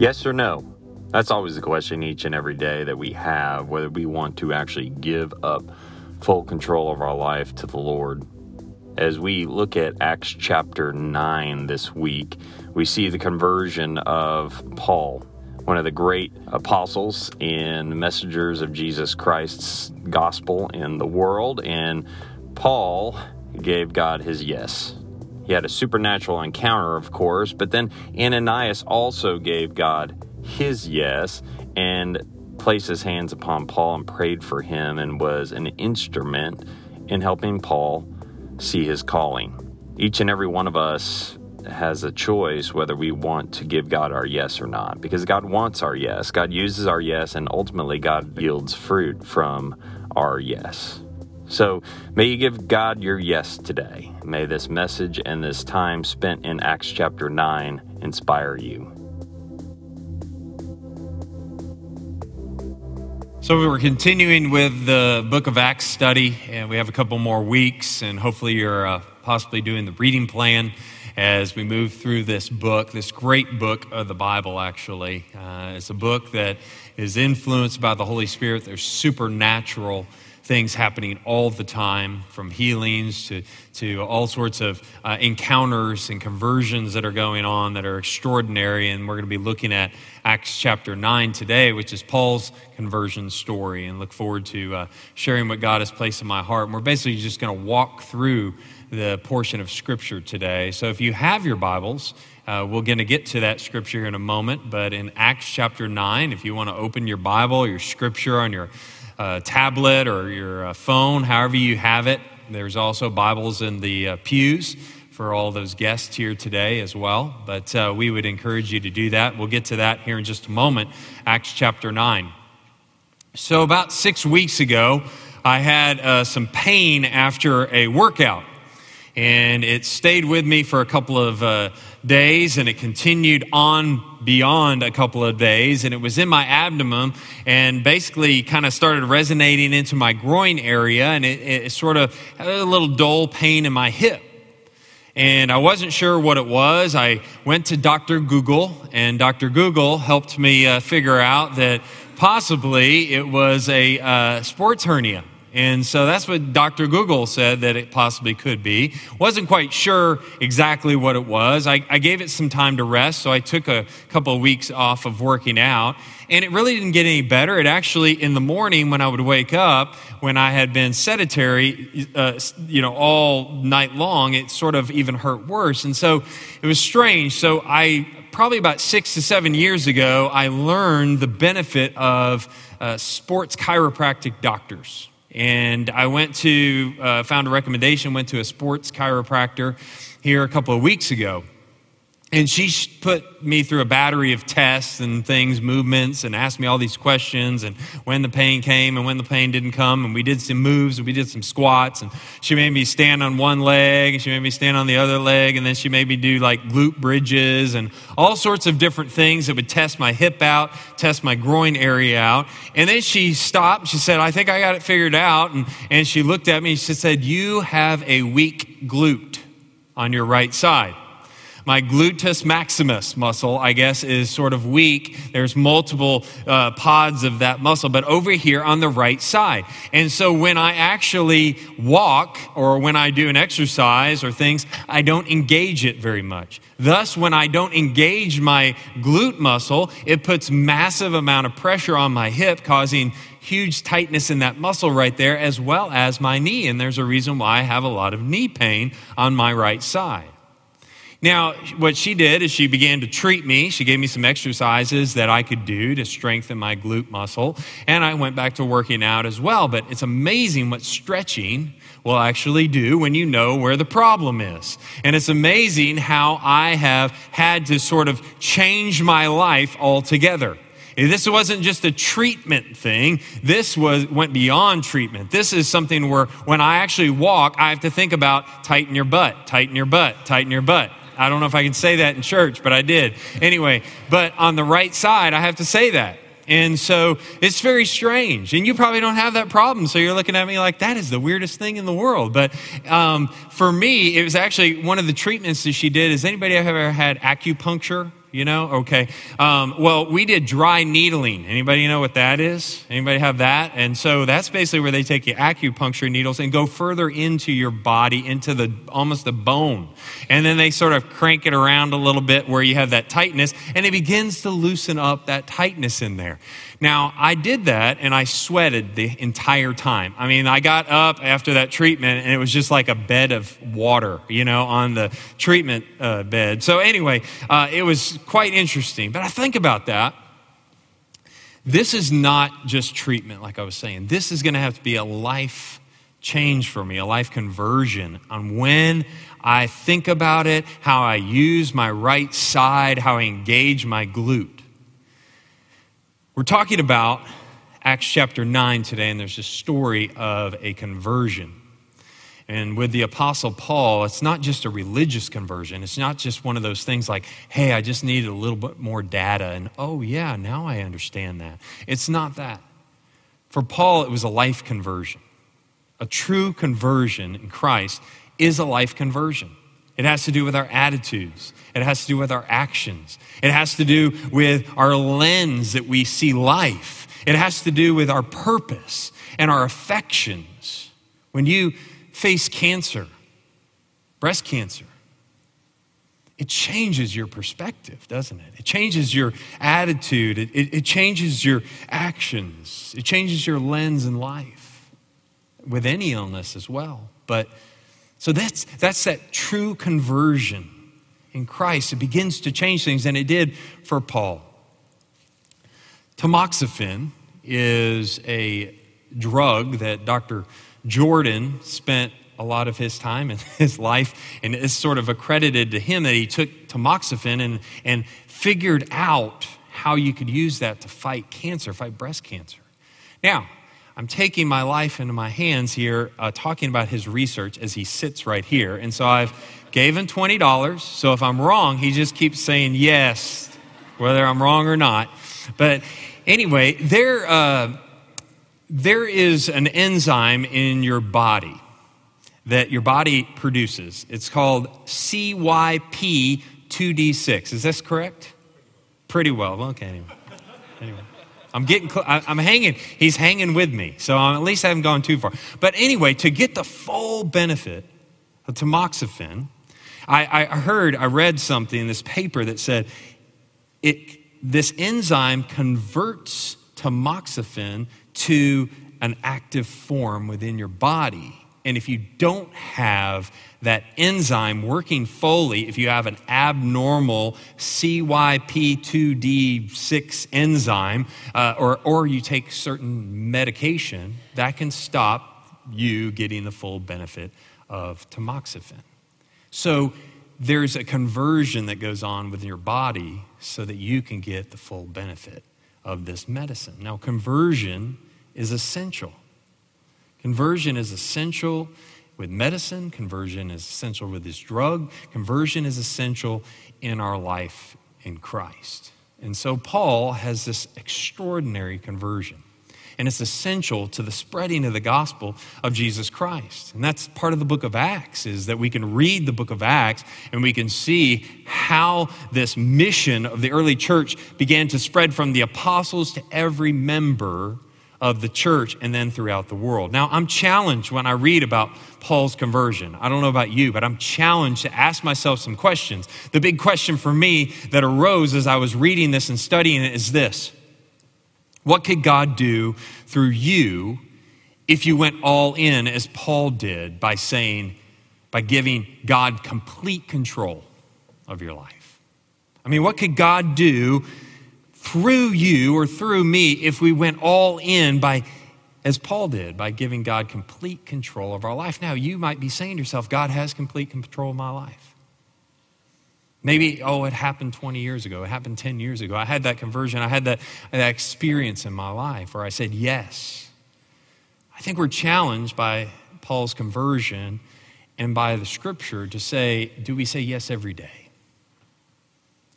Yes or no? That's always the question each and every day that we have whether we want to actually give up full control of our life to the Lord. As we look at Acts chapter 9 this week, we see the conversion of Paul, one of the great apostles and messengers of Jesus Christ's gospel in the world. And Paul gave God his yes. He had a supernatural encounter, of course, but then Ananias also gave God his yes and placed his hands upon Paul and prayed for him and was an instrument in helping Paul see his calling. Each and every one of us has a choice whether we want to give God our yes or not because God wants our yes. God uses our yes, and ultimately, God yields fruit from our yes. So, may you give God your yes today. May this message and this time spent in Acts chapter 9 inspire you. So, we're continuing with the book of Acts study, and we have a couple more weeks, and hopefully, you're uh, possibly doing the reading plan as we move through this book, this great book of the Bible, actually. Uh, it's a book that is influenced by the Holy Spirit. There's supernatural things happening all the time, from healings to, to all sorts of uh, encounters and conversions that are going on that are extraordinary. And we're going to be looking at Acts chapter 9 today, which is Paul's conversion story, and look forward to uh, sharing what God has placed in my heart. And we're basically just going to walk through the portion of Scripture today. So if you have your Bibles, uh, we're going to get to that scripture in a moment, but in Acts chapter 9, if you want to open your Bible, your scripture on your uh, tablet or your uh, phone, however you have it. There's also Bibles in the uh, pews for all those guests here today as well. But uh, we would encourage you to do that. We'll get to that here in just a moment. Acts chapter 9. So, about six weeks ago, I had uh, some pain after a workout and it stayed with me for a couple of uh, days and it continued on beyond a couple of days and it was in my abdomen and basically kind of started resonating into my groin area and it, it sort of had a little dull pain in my hip and I wasn't sure what it was. I went to Dr. Google, and Dr. Google helped me uh, figure out that possibly it was a uh, sports hernia. And so that's what Dr. Google said that it possibly could be. Wasn't quite sure exactly what it was. I, I, gave it some time to rest, so I took a couple of weeks off of working out. And it really didn't get any better. It actually, in the morning when I would wake up, when I had been sedentary, uh, you know, all night long, it sort of even hurt worse. And so it was strange. So I, probably about six to seven years ago, I learned the benefit of uh, sports chiropractic doctors and I went to, uh, found a recommendation, went to a sports chiropractor here a couple of weeks ago. And she put me through a battery of tests and things, movements, and asked me all these questions and when the pain came and when the pain didn't come. And we did some moves and we did some squats. And she made me stand on one leg and she made me stand on the other leg. And then she made me do like glute bridges and all sorts of different things that would test my hip out, test my groin area out. And then she stopped. She said, I think I got it figured out. And, and she looked at me and she said, You have a weak glute on your right side. My gluteus maximus muscle, I guess, is sort of weak. There's multiple uh, pods of that muscle, but over here on the right side. And so when I actually walk or when I do an exercise or things, I don't engage it very much. Thus, when I don't engage my glute muscle, it puts massive amount of pressure on my hip, causing huge tightness in that muscle right there, as well as my knee. And there's a reason why I have a lot of knee pain on my right side. Now, what she did is she began to treat me. She gave me some exercises that I could do to strengthen my glute muscle. And I went back to working out as well. But it's amazing what stretching will actually do when you know where the problem is. And it's amazing how I have had to sort of change my life altogether. This wasn't just a treatment thing. This was went beyond treatment. This is something where when I actually walk, I have to think about tighten your butt, tighten your butt, tighten your butt. I don't know if I can say that in church, but I did. Anyway, but on the right side, I have to say that. And so it's very strange. And you probably don't have that problem. So you're looking at me like, that is the weirdest thing in the world. But um, for me, it was actually one of the treatments that she did. Has anybody ever had acupuncture? You know, okay. Um, well, we did dry needling. Anybody know what that is? Anybody have that? And so that's basically where they take your acupuncture needles and go further into your body, into the almost the bone, and then they sort of crank it around a little bit where you have that tightness, and it begins to loosen up that tightness in there. Now, I did that and I sweated the entire time. I mean, I got up after that treatment and it was just like a bed of water, you know, on the treatment uh, bed. So, anyway, uh, it was quite interesting. But I think about that. This is not just treatment, like I was saying. This is going to have to be a life change for me, a life conversion on when I think about it, how I use my right side, how I engage my glute. We're talking about Acts chapter 9 today, and there's a story of a conversion. And with the Apostle Paul, it's not just a religious conversion. It's not just one of those things like, hey, I just needed a little bit more data, and oh, yeah, now I understand that. It's not that. For Paul, it was a life conversion. A true conversion in Christ is a life conversion. It has to do with our attitudes. It has to do with our actions. It has to do with our lens that we see life. It has to do with our purpose and our affections. When you face cancer, breast cancer, it changes your perspective, doesn't it? It changes your attitude, it, it, it, changes your actions, it changes your lens in life with any illness as well. But so that's, that's that true conversion in Christ. It begins to change things, and it did for Paul. Tamoxifen is a drug that Dr. Jordan spent a lot of his time and his life, and it's sort of accredited to him that he took tamoxifen and, and figured out how you could use that to fight cancer, fight breast cancer. Now, I'm taking my life into my hands here, uh, talking about his research as he sits right here. And so I've gave him $20. So if I'm wrong, he just keeps saying yes, whether I'm wrong or not. But anyway, there, uh, there is an enzyme in your body that your body produces. It's called CYP2D6. Is this correct? Pretty well. Okay, anyway. anyway. I'm getting, cl- I'm hanging. He's hanging with me. So I'm, at least I haven't gone too far. But anyway, to get the full benefit of tamoxifen, I, I heard, I read something in this paper that said it, this enzyme converts tamoxifen to an active form within your body. And if you don't have that enzyme working fully, if you have an abnormal CYP2D6 enzyme, uh, or, or you take certain medication, that can stop you getting the full benefit of tamoxifen. So there's a conversion that goes on within your body so that you can get the full benefit of this medicine. Now, conversion is essential. Conversion is essential with medicine, conversion is essential with this drug, conversion is essential in our life in Christ. And so Paul has this extraordinary conversion. And it's essential to the spreading of the gospel of Jesus Christ. And that's part of the book of Acts, is that we can read the book of Acts and we can see how this mission of the early church began to spread from the apostles to every member of the church and then throughout the world. Now, I'm challenged when I read about Paul's conversion. I don't know about you, but I'm challenged to ask myself some questions. The big question for me that arose as I was reading this and studying it is this What could God do through you if you went all in as Paul did by saying, by giving God complete control of your life? I mean, what could God do? Through you or through me if we went all in by, as Paul did, by giving God complete control of our life. Now, you might be saying to yourself, God has complete control of my life. Maybe, oh, it happened 20 years ago. It happened 10 years ago. I had that conversion. I had that, that experience in my life where I said yes. I think we're challenged by Paul's conversion and by the scripture to say, do we say yes every day?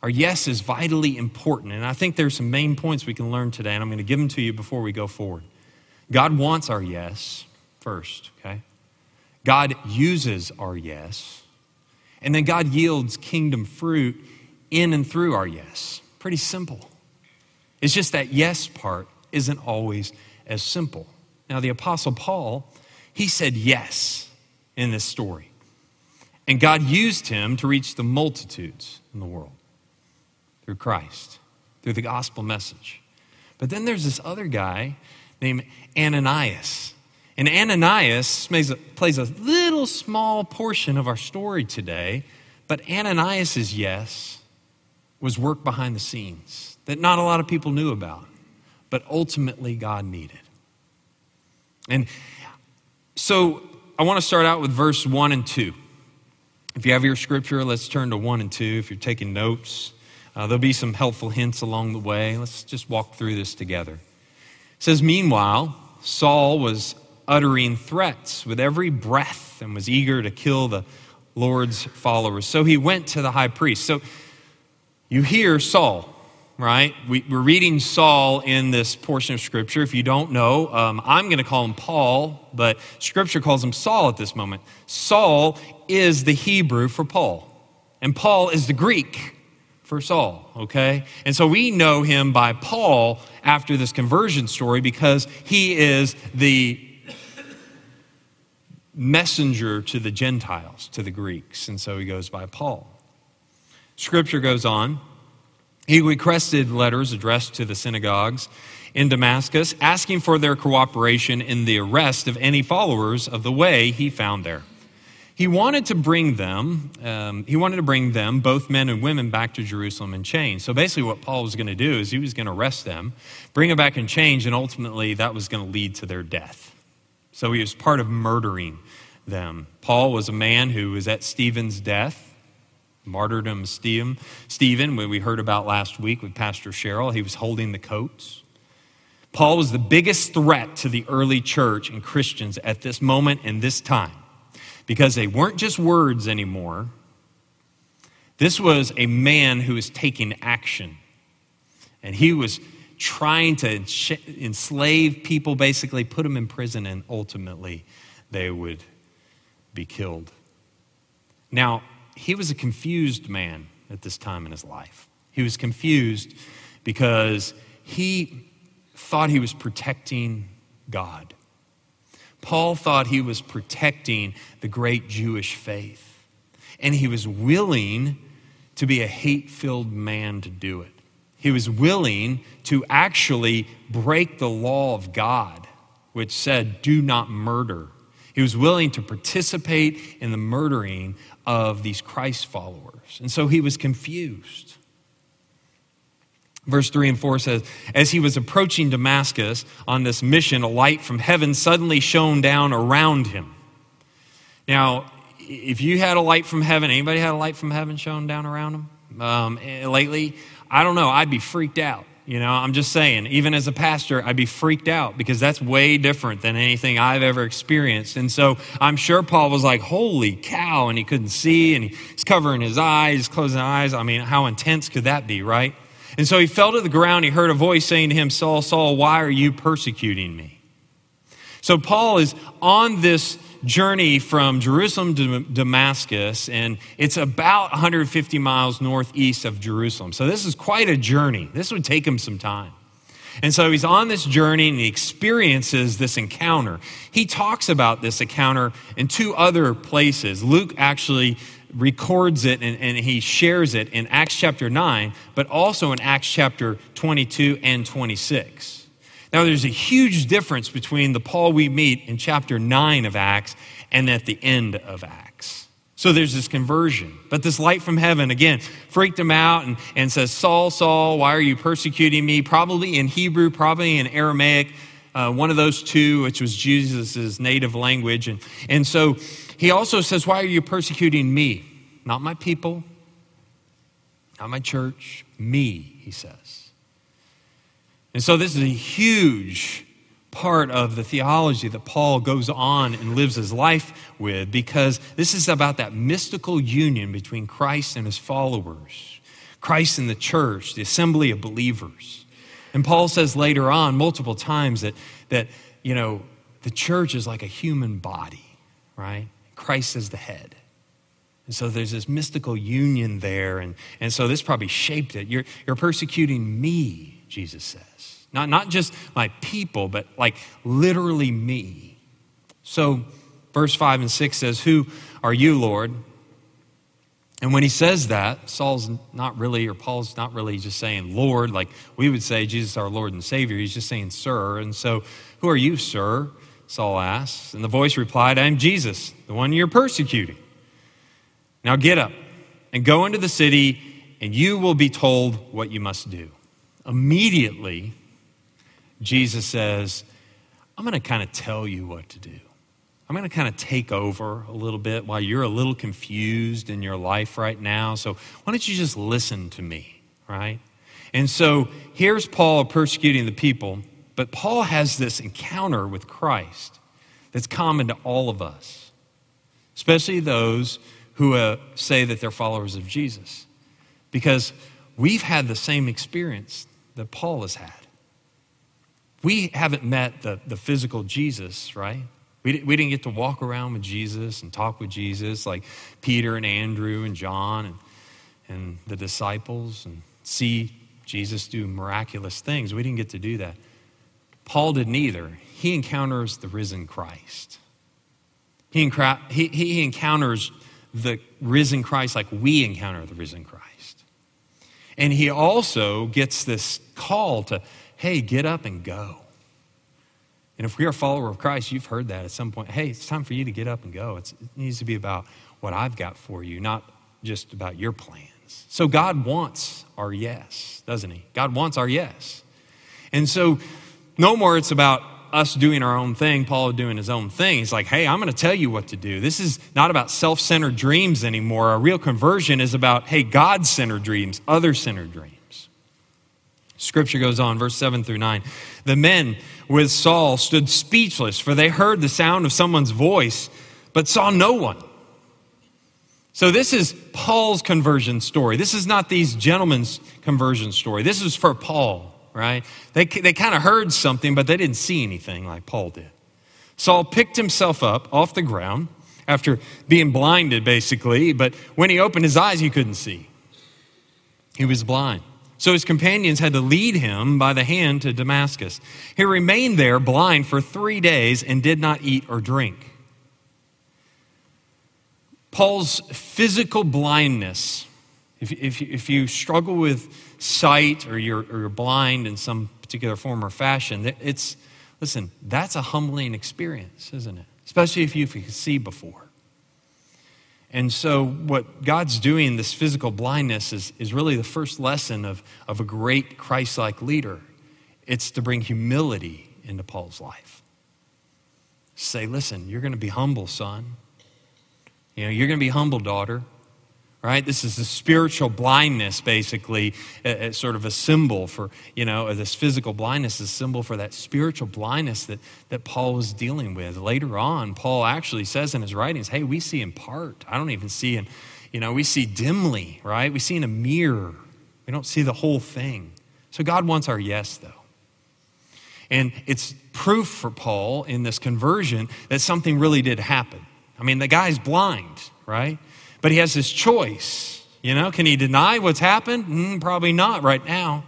Our yes is vitally important. And I think there's some main points we can learn today, and I'm going to give them to you before we go forward. God wants our yes first, okay? God uses our yes. And then God yields kingdom fruit in and through our yes. Pretty simple. It's just that yes part isn't always as simple. Now, the Apostle Paul, he said yes in this story. And God used him to reach the multitudes in the world through Christ, through the gospel message. But then there's this other guy named Ananias. And Ananias plays a, little small portion of our story today, but Ananias' yes was work behind the scenes that not a lot of people knew about, but ultimately God needed. And so I want to start out with verse 1 and 2. If you have your scripture, let's turn to 1 and 2. If you're taking notes, uh, there'll be some helpful hints along the way. Let's just walk through this together. It says, Meanwhile, Saul was uttering threats with every breath and was eager to kill the Lord's followers. So he went to the high priest. So you hear Saul, right? We, are reading Saul in this portion of Scripture. If you don't know, um, I'm going to call him Paul, but Scripture calls him Saul at this moment. Saul is the Hebrew for Paul, and Paul is the Greek for Saul, okay? And so we know him by Paul after this conversion story because he is the messenger to the Gentiles, to the Greeks, and so he goes by Paul. Scripture goes on. He requested letters addressed to the synagogues in Damascus, asking for their cooperation in the arrest of any followers of the way he found there. He wanted to bring them, um, he wanted to bring them, both men and women, back to Jerusalem in chains. So basically, what Paul was going to do is he was going to arrest them, bring them back in chains, and ultimately that was going to lead to their death. So he was part of murdering them. Paul was a man who was at Stephen's death martyrdom Stephen, Stephen, when we heard about last week with Pastor Cheryl, he was holding the coats. Paul was the biggest threat to the early church and Christians at this moment and this time because they weren't just words anymore. This was a man who was taking action. And he was trying to enslave people, basically, put them in prison, and ultimately they would be killed. Now, he was a confused man at this time in his life. He was confused because he thought he was protecting God. Paul thought he was protecting the great Jewish faith, and he was willing to be a hate filled man to do it. He was willing to actually break the law of God, which said, Do not murder. He was willing to participate in the murdering of these Christ followers. And so he was confused. Verse 3 and 4 says, As he was approaching Damascus on this mission, a light from heaven suddenly shone down around him. Now, if you had a light from heaven, anybody had a light from heaven shone down around them um, eh, lately? I don't know. I'd be freaked out. You know, I'm just saying, even as a pastor, I'd be freaked out because that's way different than anything I've ever experienced. And so I'm sure Paul was like, holy cow, and he couldn't see, and he's covering his eyes, closing his eyes. I mean, how intense could that be, right? And so he fell to the ground. He heard a voice saying to him, Saul, Saul, why are you persecuting me? So Paul is on this journey from Jerusalem to Damascus, and it's about 150 miles northeast of Jerusalem. So this is quite a journey. This would take him some time. And so he's on this journey and he experiences this encounter. He talks about this encounter in two other places. Luke actually records it and, and, he shares it in Acts chapter 9, but also in Acts chapter 22 and 26. Now, there's a huge difference between the Paul we meet in chapter 9 of Acts and at the end of Acts. So there's this conversion. But this light from heaven, again, freaked him out and, and says, Saul, Saul, why are you persecuting me? Probably in Hebrew, probably in Aramaic, uh, one of those two, which was Jesus' native language. And, and so he also says, Why are you persecuting me? Not my people, not my church, me, he says. And so, this is a huge part of the theology that Paul goes on and lives his life with because this is about that mystical union between Christ and his followers, Christ and the church, the assembly of believers. And Paul says later on, multiple times, that, that you know, the church is like a human body, right? Christ is the head. And so there's this mystical union there. And, and so this probably shaped it. You're, you're persecuting me, Jesus says. Not, not just my people, but like literally me. So verse 5 and 6 says, Who are you, Lord? And when he says that, Saul's not really, or Paul's not really just saying Lord, like we would say Jesus our Lord and Savior. He's just saying Sir. And so, who are you, Sir? Saul asks. And the voice replied, I'm Jesus, the one you're persecuting. Now get up and go into the city, and you will be told what you must do. Immediately, Jesus says, I'm going to kind of tell you what to do. I'm going to kind of take over a little bit while you're a little confused in your life right now. So why don't you just listen to me, right? And so here's Paul persecuting the people, but Paul has this encounter with Christ that's common to all of us, especially those who uh, say that they're followers of Jesus. Because we've had the same experience that Paul has had. We haven't met the, the physical Jesus, right? We, we didn't get to walk around with Jesus and talk with Jesus like Peter and Andrew and John and, and the disciples and see Jesus do miraculous things. We didn't get to do that. Paul didn't either. He encounters the risen Christ. He, he, he encounters the risen Christ like we encounter the risen Christ. And he also gets this call to, hey, get up and go. And if we are a follower of Christ, you've heard that at some point. Hey, it's time for you to get up and go. It's, it needs to be about what I've got for you, not just about your plans. So God wants our yes, doesn't He? God wants our yes. And so no more it's about us doing our own thing, Paul doing his own thing. He's like, hey, I'm going to tell you what to do. This is not about self centered dreams anymore. A real conversion is about, hey, God centered dreams, other centered dreams. Scripture goes on, verse 7 through 9. The men with Saul stood speechless, for they heard the sound of someone's voice, but saw no one. So, this is Paul's conversion story. This is not these gentlemen's conversion story. This is for Paul right? They, they kind of heard something, but they didn't see anything like Paul did. Saul picked himself up off the ground after being blinded, basically, but when he opened his eyes, he couldn't see. He was blind. So his companions had to lead him by the hand to Damascus. He remained there blind for three days and did not eat or drink. Paul's physical blindness, if, if, if you struggle with sight or you're, or you're blind in some particular form or fashion, it's, listen, that's a humbling experience, isn't it? Especially if you can see before. And so, what God's doing, this physical blindness, is, is really the first lesson of, of a great Christ like leader. It's to bring humility into Paul's life. Say, listen, you're going to be humble, son. You know, you're going to be humble, daughter right? This is the spiritual blindness, basically, as sort of a symbol for, you know, this physical blindness is a symbol for that spiritual blindness that, that Paul was dealing with. Later on, Paul actually says in his writings, hey, we see in part. I don't even see in, you know, we see dimly, right? We see in a mirror. We don't see the whole thing. So God wants our yes, though. And it's proof for Paul in this conversion that something really did happen. I mean, the guy's blind, right? But he has his choice. You know, can he deny what's happened? Mm, probably not right now.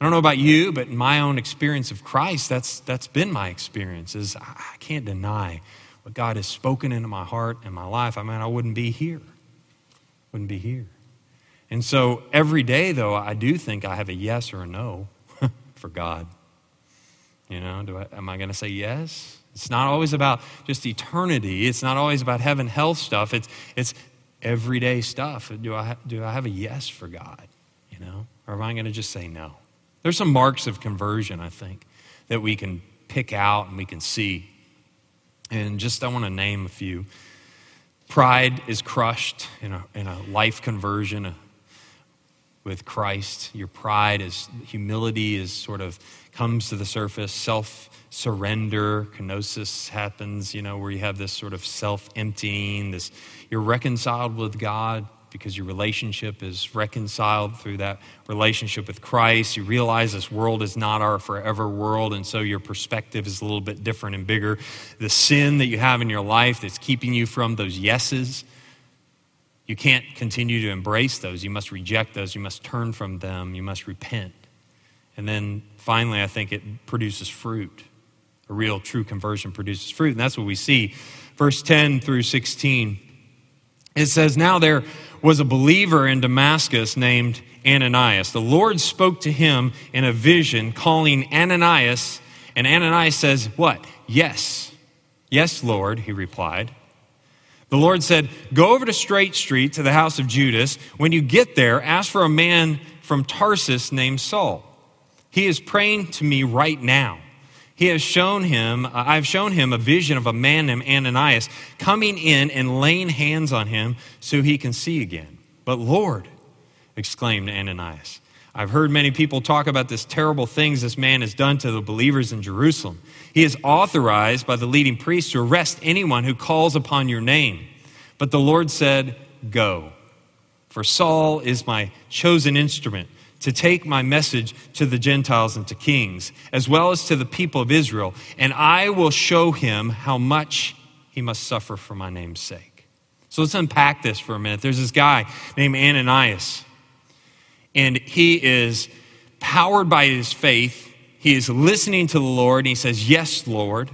I don't know about you, but in my own experience of Christ, that's, that's been my experience is I can't deny what God has spoken into my heart and my life. I mean, I wouldn't be here. Wouldn't be here. And so every day, though, I do think I have a yes or a no for God. You know, do I, am I going to say yes? It's not always about just eternity. It's not always about heaven, health stuff. It's, it's everyday stuff. Do I, do I have a yes for God? You know? Or am I going to just say no? There's some marks of conversion, I think, that we can pick out and we can see. And just I want to name a few. Pride is crushed in a, in a life conversion with Christ. Your pride is humility is sort of comes to the surface. Self surrender, kenosis happens, you know, where you have this sort of self emptying, this you're reconciled with God because your relationship is reconciled through that relationship with Christ. You realize this world is not our forever world, and so your perspective is a little bit different and bigger. The sin that you have in your life that's keeping you from those yeses, You can't continue to embrace those. You must reject those. You must turn from them. You must repent. And then finally, I think it produces fruit. A real, true conversion produces fruit. And that's what we see. Verse 10 through 16. It says, Now there was a believer in Damascus named Ananias. The Lord spoke to him in a vision, calling Ananias. And Ananias says, What? Yes. Yes, Lord, he replied. The Lord said, Go over to Straight Street to the house of Judas. When you get there, ask for a man from Tarsus named Saul. He is praying to me right now. He has shown him, uh, I've shown him a vision of a man named Ananias coming in and laying hands on him so he can see again. But Lord, exclaimed Ananias, I've heard many people talk about this terrible things this man has done to the believers in Jerusalem. He is authorized by the leading priests to arrest anyone who calls upon your name. But the Lord said, Go, for Saul is my chosen instrument to take my message to the Gentiles and to kings, as well as to the people of Israel, and I will show him how much he must suffer for my name's sake. So let's unpack this for a minute. There's this guy named Ananias, and he is powered by his faith he is listening to the Lord and he says, Yes, Lord.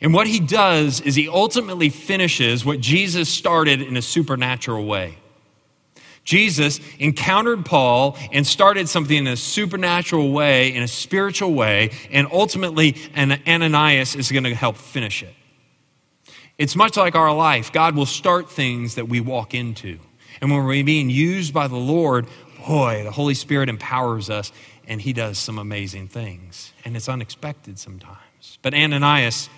And what he does is he ultimately finishes what Jesus started in a supernatural way. Jesus encountered Paul and started something in a supernatural way, in a spiritual way, and ultimately Ananias is going to help finish it. It's much like our life. God will start things that we walk into. And when we're being used by the Lord, boy, the Holy Spirit empowers us and he does some amazing things. And it's unexpected sometimes. But Ananias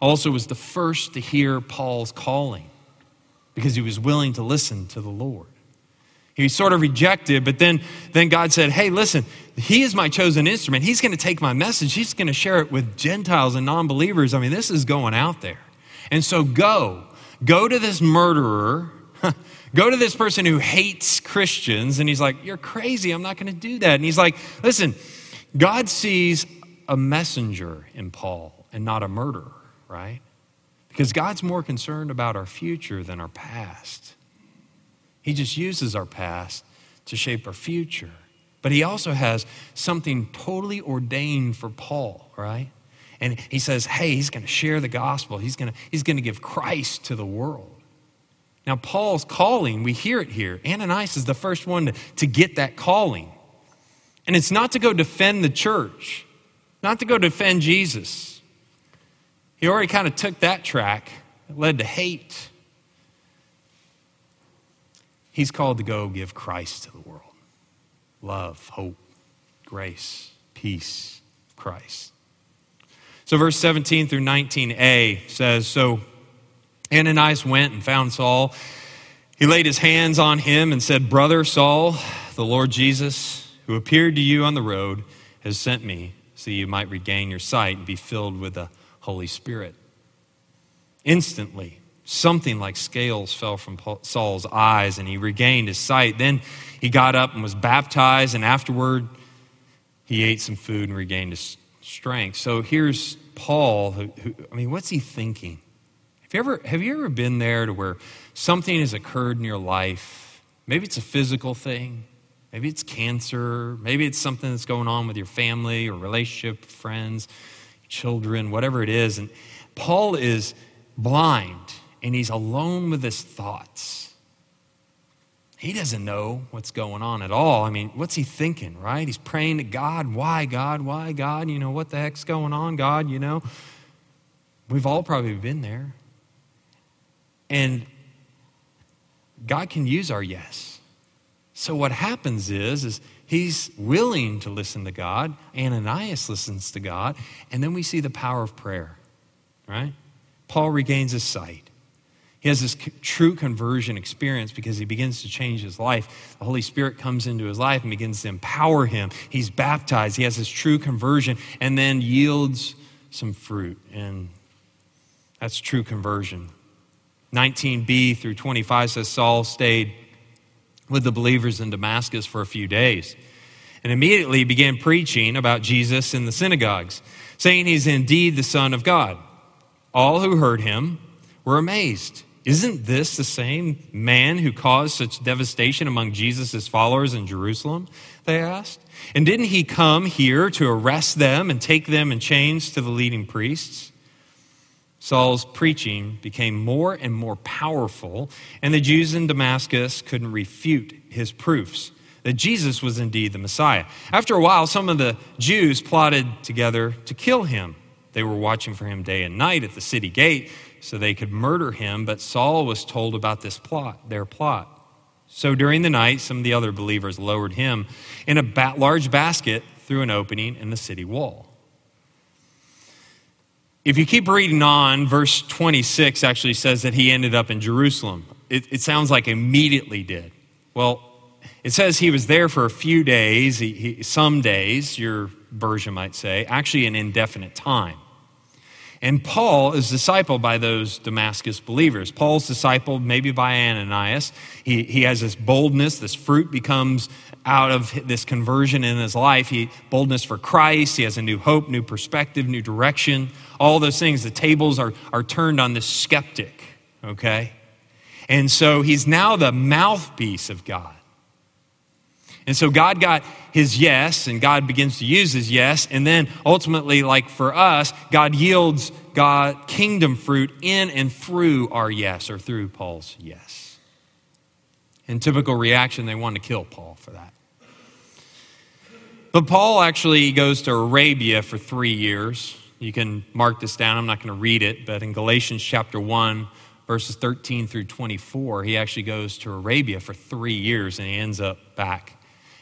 also was the first to hear Paul's calling because he was willing to listen to the Lord. He sort of rejected, but then, then God said, Hey, listen, he is my chosen instrument. He's going to take my message, he's going to share it with Gentiles and non believers. I mean, this is going out there. And so go, go to this murderer Go to this person who hates Christians, and he's like, You're crazy. I'm not going to do that. And he's like, Listen, God sees a messenger in Paul and not a murderer, right? Because God's more concerned about our future than our past. He just uses our past to shape our future. But he also has something totally ordained for Paul, right? And he says, hey, he's going to share the gospel. He's going to, he's to give Christ to the world. Now, Paul's calling, we hear it here. Ananias is the first one to, to get that calling. And it's not to go defend the church, not to go defend Jesus. He already kind of took that track, it led to hate. He's called to go give Christ to the world love, hope, grace, peace, Christ. So, verse 17 through 19a says So Ananias went and found Saul. He laid his hands on him and said, Brother Saul, the Lord Jesus, who appeared to you on the road, has sent me so you might regain your sight and be filled with the Holy Spirit. Instantly, something like scales fell from Saul's eyes and he regained his sight. Then he got up and was baptized, and afterward, he ate some food and regained his strength. So here's Paul. Who, who, I mean, what's he thinking? Have you, ever, have you ever been there to where something has occurred in your life? Maybe it's a physical thing, maybe it's cancer, maybe it's something that's going on with your family or relationship, friends, children, whatever it is. And Paul is blind and he's alone with his thoughts. He doesn't know what's going on at all. I mean, what's he thinking, right? He's praying to God. Why, God? Why, God? You know, what the heck's going on, God? You know? We've all probably been there. And God can use our yes. So what happens is, is he's willing to listen to God. Ananias listens to God. And then we see the power of prayer, right? Paul regains his sight. He has this true conversion experience because he begins to change his life. The Holy Spirit comes into his life and begins to empower him. He's baptized. He has this true conversion and then yields some fruit. And that's true conversion. 19b through 25 says Saul stayed with the believers in Damascus for a few days and immediately began preaching about Jesus in the synagogues, saying he's indeed the Son of God. All who heard him were amazed, Isn't this the same man who caused such devastation among Jesus' followers in Jerusalem? They asked. And didn't he come here to arrest them and take them in chains to the leading priests? Saul's preaching became more and more powerful, and the Jews in Damascus couldn't refute his proofs that Jesus was indeed the Messiah. After a while, some of the Jews plotted together to kill him. They were watching for him day and night at the city gate so they could murder him, but Saul was told about this plot, their plot. So during the night, some of the other believers lowered him in a large basket through an opening in the city wall. If you keep reading on, verse 26 actually says that he ended up in Jerusalem. It, it sounds like immediately did. Well, it says he was there for a few days, he, he, some days, your version might say, actually an indefinite time. And Paul is discipled by those Damascus believers. Paul's discipled maybe by Ananias. He, he has this boldness, this fruit becomes out of this conversion in his life. He boldness for Christ. He has a new hope, new perspective, new direction. All those things. The tables are, are turned on this skeptic, okay? And so he's now the mouthpiece of God. And so God got his yes, and God begins to use his yes. And then ultimately, like for us, God yields God kingdom fruit in and through our yes, or through Paul's yes. In typical reaction, they want to kill Paul for that. But Paul actually goes to Arabia for three years. You can mark this down. I'm not going to read it, but in Galatians chapter 1, verses 13 through 24, he actually goes to Arabia for three years and he ends up back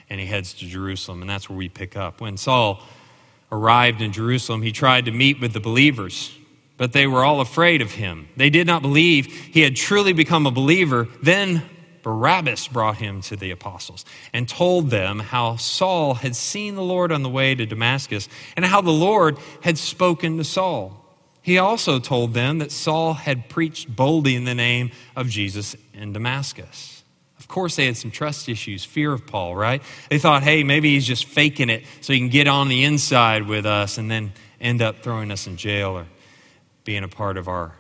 and he heads to Jerusalem, and that's where we pick up. When Saul arrived in Jerusalem, he tried to meet with the believers, but they were all afraid of him. They did not believe he had truly become a believer. Then Barnabas brought him to the apostles and told them how Saul had seen the Lord on the way to Damascus and how the Lord had spoken to Saul. He also told them that Saul had preached boldly in the name of Jesus in Damascus. Of course, they had some trust issues, fear of Paul, right? They thought, hey, maybe he's just faking it so he can get on the inside with us and then end up throwing us in jail or being a part of our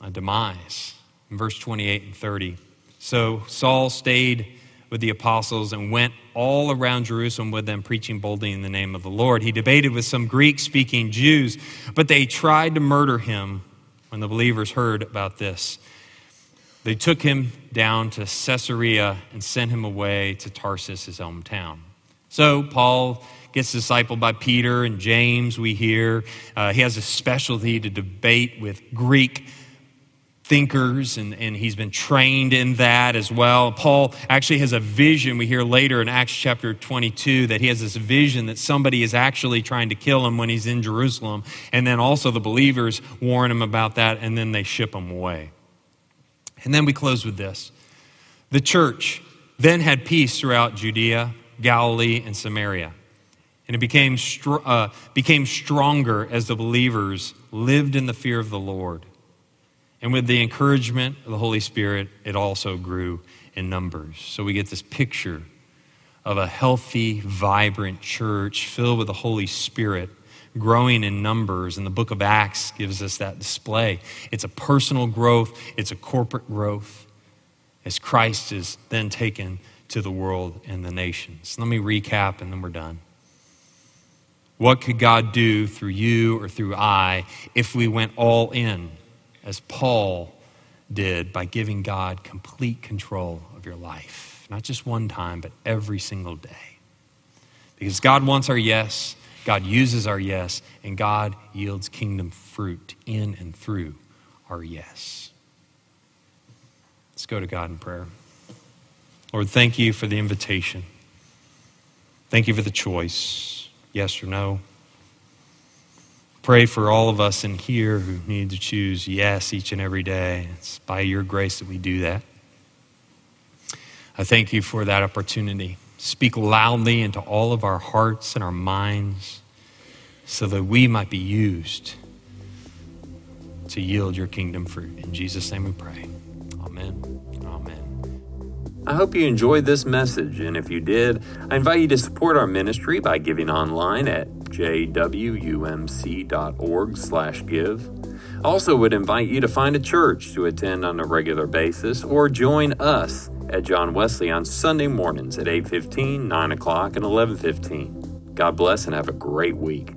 uh, demise. In verse 28 and 30. So Saul stayed with the apostles and went all around Jerusalem with them, preaching boldly in the name of the Lord. He debated with some Greek speaking Jews, but they tried to murder him when the believers heard about this. They took him down to Caesarea and sent him away to Tarsus, his hometown. So Paul gets discipled by Peter and James, we hear. Uh, he has a specialty to debate with Greek thinkers, and, and he's been trained in that as well. Paul actually has a vision. We hear later in Acts chapter 22 that he has this vision that somebody is actually trying to kill him when he's in Jerusalem. And then also the believers warn him about that, and then they ship him away. And then we close with this The church then had peace throughout Judea, Galilee, and Samaria. And it became, uh, became stronger as the believers lived in the fear of the Lord. And with the encouragement of the Holy Spirit, it also grew in numbers. So we get this picture of a healthy, vibrant church filled with the Holy Spirit growing in numbers, and the book of Acts gives us that display. It's a personal growth, it's a corporate growth as Christ is then taken to the world and the nations. Let me recap and then we're done. What could God do through you or through I if we went all in, as Paul did, by giving God complete control of your life? Not just one time, but every single day. Because God wants our yes, God uses our yes, and God yields kingdom fruit in and through our yes. Let's go to God in prayer. Lord, thank you for the invitation. Thank you for the choice, yes or no. Pray for all of us in here who need to choose yes each and every day. It's by your grace that we do that. I thank you for that opportunity. Speak loudly into all of our hearts and our minds so that we might be used to yield your kingdom fruit. In Jesus' name we pray. Amen. Amen. I hope you enjoyed this message, and if you did, I invite you to support our ministry by giving online at jwumc.org/give Also, would invite you to find a church to attend on a regular basis or join us at John Wesley on Sunday mornings at 8:15, 9 o'clock, and 11:15. God bless and have a great week.